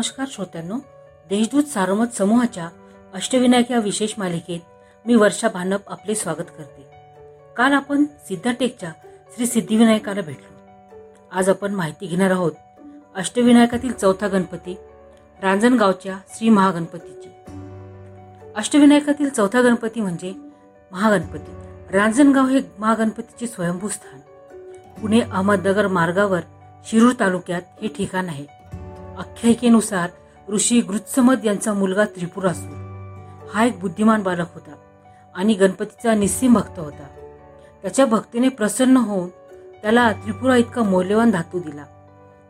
नमस्कार श्रोत्यांनो देशदूत सारोमत समूहाच्या अष्टविनायक या विशेष मालिकेत मी वर्षा भानप आपले स्वागत करते. काल आपण सिद्धटेकच्या श्री सिद्धिविनायकाला भेटलो. आज आपण माहिती घेणार आहोत अष्टविनायकातील चौथा गणपती रांजणगावच्या श्री महागणपतीची. अष्टविनायकातील चौथा गणपती म्हणजे महागणपती. रांजणगाव हे महागणपतीचे स्वयंभू स्थान पुणे अहमदनगर मार्गावर शिरूर तालुक्यात हे ठिकाण आहे. आख्यायिकेनुसार ऋषी गृत्समद यांचा मुलगा त्रिपुरासूर हा एक बुद्धिमान बालक होता आणि गणपतीचा निस्सीम भक्त होता. त्याच्या भक्तीने प्रसन्न होऊन त्याला त्रिपुरा इतका मौल्यवान धातू दिला.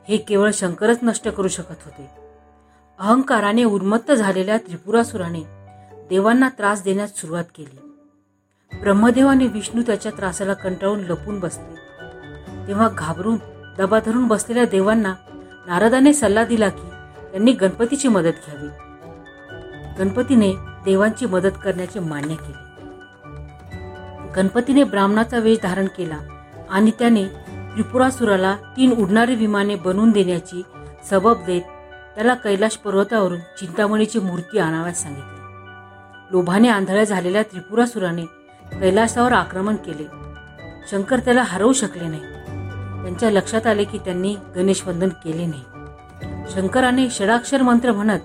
हे केवळ शंकरच नष्ट करू शकत होते. अहंकाराने उन्मत्त झालेल्या त्रिपुरासुराने देवांना त्रास देण्यास सुरुवात केली. ब्रह्मदेवाने विष्णू त्याच्या त्रासाला कंटाळून लपून बसले. तेव्हा घाबरून दबा धरून बसलेल्या देवांना नारदाने सल्ला दिला की त्यांनी गणपतीची मदत घ्यावी. गणपतीने देवांची मदत करण्याचे मान्य केले. गणपतीने ब्राह्मणाचा वेश धारण केला आणि त्याने त्रिपुरासुराला तीन उडणारी विमाने बनवून देण्याची सबब देत त्याला कैलाश पर्वतावरून चिंतामणीची मूर्ती आणाव्यास सांगितली. लोभाने आंधळ्या झालेल्या त्रिपुरासुराने कैलासावर आक्रमण केले. शंकर त्याला हरवू शकले नाही. त्यांच्या लक्षात आले की त्यांनी गणेश वंदन केले नाही. शंकराने षडाक्षर मंत्र म्हणत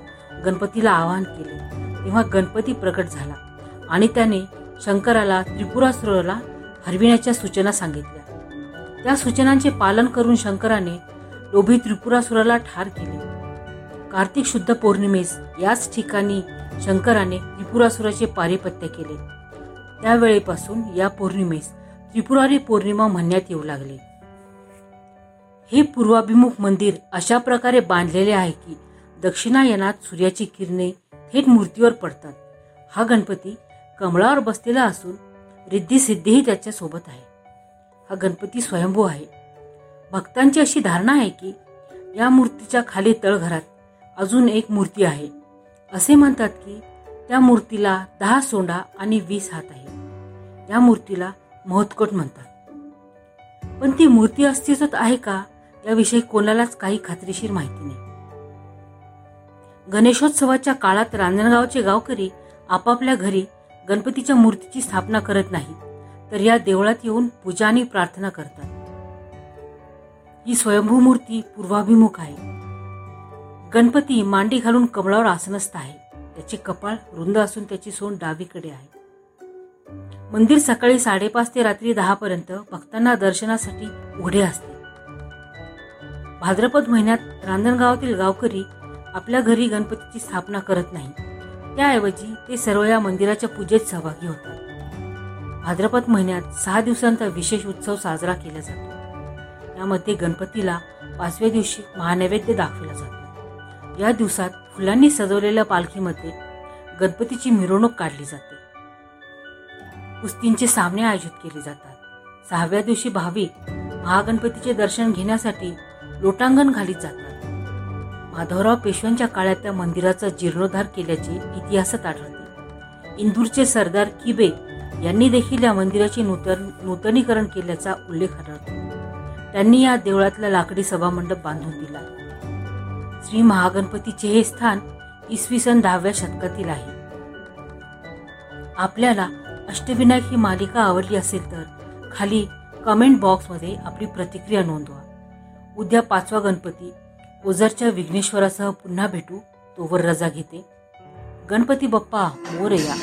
गणपतीला आवाहन केले. तेव्हा गणपती प्रकट झाला आणि त्याने शंकराला त्रिपुरासुराला हरविण्याच्या सूचना सांगितल्या. त्या सूचनांचे पालन करून शंकराने लोभी त्रिपुरासुराला ठार केले. कार्तिक शुद्ध पौर्णिमेस याच ठिकाणी शंकराने त्रिपुरासुराचे पारिपत्य केले. त्यावेळेपासून या पौर्णिमेस त्रिपुरारी पौर्णिमा म्हणण्यात येऊ लागले. हे पूर्वाभिमुख मंदिर अशा प्रकारे बांधलेले आहे की दक्षिणायनात सूर्याची किरणे थेट मूर्तीवर पडतात. हा गणपती कमळावर बसलेला असून रिद्धी सिद्धीही त्याच्या सोबत आहे. हा गणपती स्वयंभू आहे. भक्तांची अशी धारणा आहे की या मूर्तीच्या खाली तळघरात अजून एक मूर्ती आहे. असे म्हणतात की त्या मूर्तीला दहा सोंडा आणि वीस हात आहे. या मूर्तीला महत्कोट म्हणतात. पण ती मूर्ती अस्तित्वात आहे का? याविषयी कोणालाच काही खात्रीशीर माहिती नाही. गणेशोत्सवाच्या काळात रांजणगावचे गावकरी आपापल्या घरी गणपतीच्या मूर्तीची स्थापना करत नाही तर या देवळात येऊन पूजा आणि प्रार्थना करतात. ही स्वयंभू मूर्ती पूर्वाभिमुख आहे. गणपती मांडी घालून कमळावर आसनस्थ आहे. त्याचे कपाळ रुंद असून त्याची सोंड डावीकडे आहे. मंदिर सकाळी साडेपाच ते रात्री दहा पर्यंत भक्तांना दर्शनासाठी उघडे असते. भाद्रपद महिन्यात रांजणगावातील गावकरी आपल्या घरी गणपतीची स्थापना करत नाही. त्याऐवजी ते सर्व या मंदिराच्या पूजेत सहभागी होतात. भाद्रपद महिन्यात सहा दिवसांचा विशेष उत्सव साजरा केला जातो. यामध्ये गणपतीला पाचव्या दिवशी महानैवेद्य दाखवला जातो. या दिवसात फुलांनी सजवलेल्या पालखीमध्ये गणपतीची मिरवणूक काढली जाते. कुस्तींचे सामने आयोजित केले जातात. सहाव्या दिवशी भाविक महागणपतीचे दर्शन घेण्यासाठी लोटांगण घालीत जातात. माधवराव पेशव्यांच्या काळात त्या मंदिराचा जीर्णोद्धार केल्याचे इतिहासात आढळते. इंदूरचे सरदार किबे यांनी देखील या मंदिराचे नूतन नूतनीकरण केल्याचा उल्लेख आढळतो. त्यांनी या देवळातला लाकडी सभामंडप बांधून दिला. श्री महागणपतीचे हे स्थान इसवी सन दहाव्या शतकातील आहे. आपल्याला अष्टविनायक ही मालिका आवडली असेल तर खाली कमेंट बॉक्समध्ये आपली प्रतिक्रिया नोंदवा. उद्या पाचवा गणपती. ओझरच्या विघ्नेश्वरासह पुन्हा भेटू तोवर रजा घेते. गणपती बाप्पा मोरया.